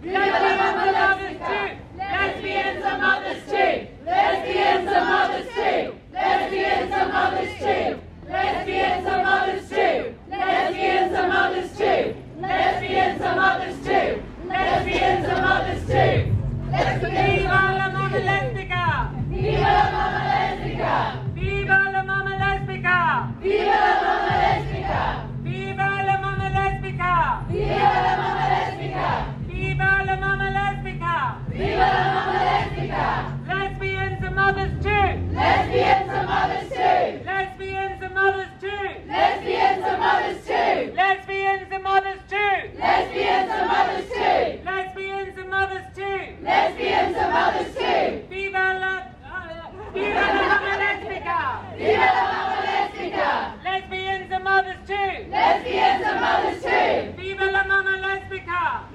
Lesbians are mothers too! Lesbians are mothers too! Lesbians are mothers too! Lesbians are mothers too! Lesbians are mothers too! Lesbians are mothers too! Lesbians are mothers too! Lesbians are mothers too! Lesbians are mothers too!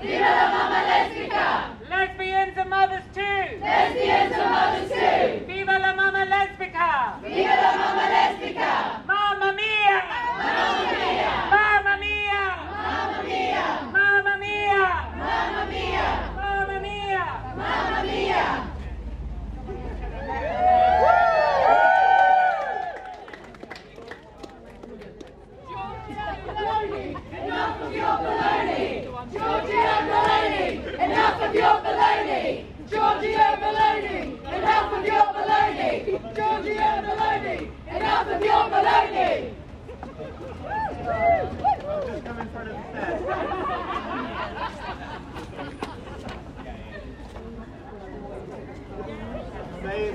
Viva la mama lesbica! Lesbians are mothers too! Lesbians are mothers too! Viva la mama lesbica! Viva la mama lesbica! Mamma mia! Mamma mia! Mamma mia! Mamma mia! Mamma mia! Mamma mia! Mamma mia! Mamma mia! Enough of your baloney!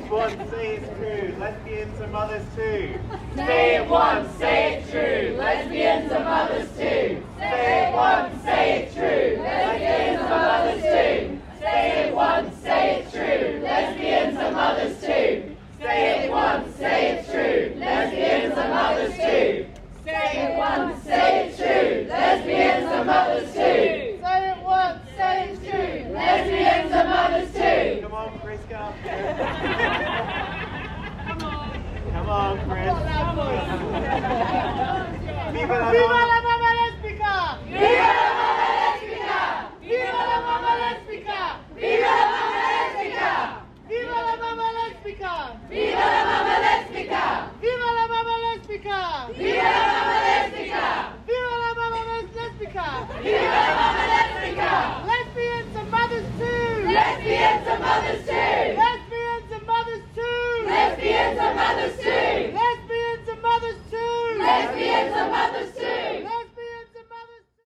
One say it once, say it's true. Lesbians are mothers too. Say it once, say it true. Lesbians are mothers too. Say it once, say it true. Lesbians are mothers too. Say it once, say it true. Lesbians are mothers too. Say it once, say it true. Lesbians are mothers too. Say it once, say it true. Lesbians are mothers too. Say it once, say it true. Lesbians are mothers too. Come on, Chris, Viva la ¡Viva mamá. la mamá lésbica! ¡Viva la mamá lésbica! ¡Viva la mamá lésbica! ¡Viva la mamá lésbica! ¡Viva la mamá lésbica! ¡Viva la mamá lésbica! ¡Viva la mamá lésbica! ¡Viva la mamá lésbica!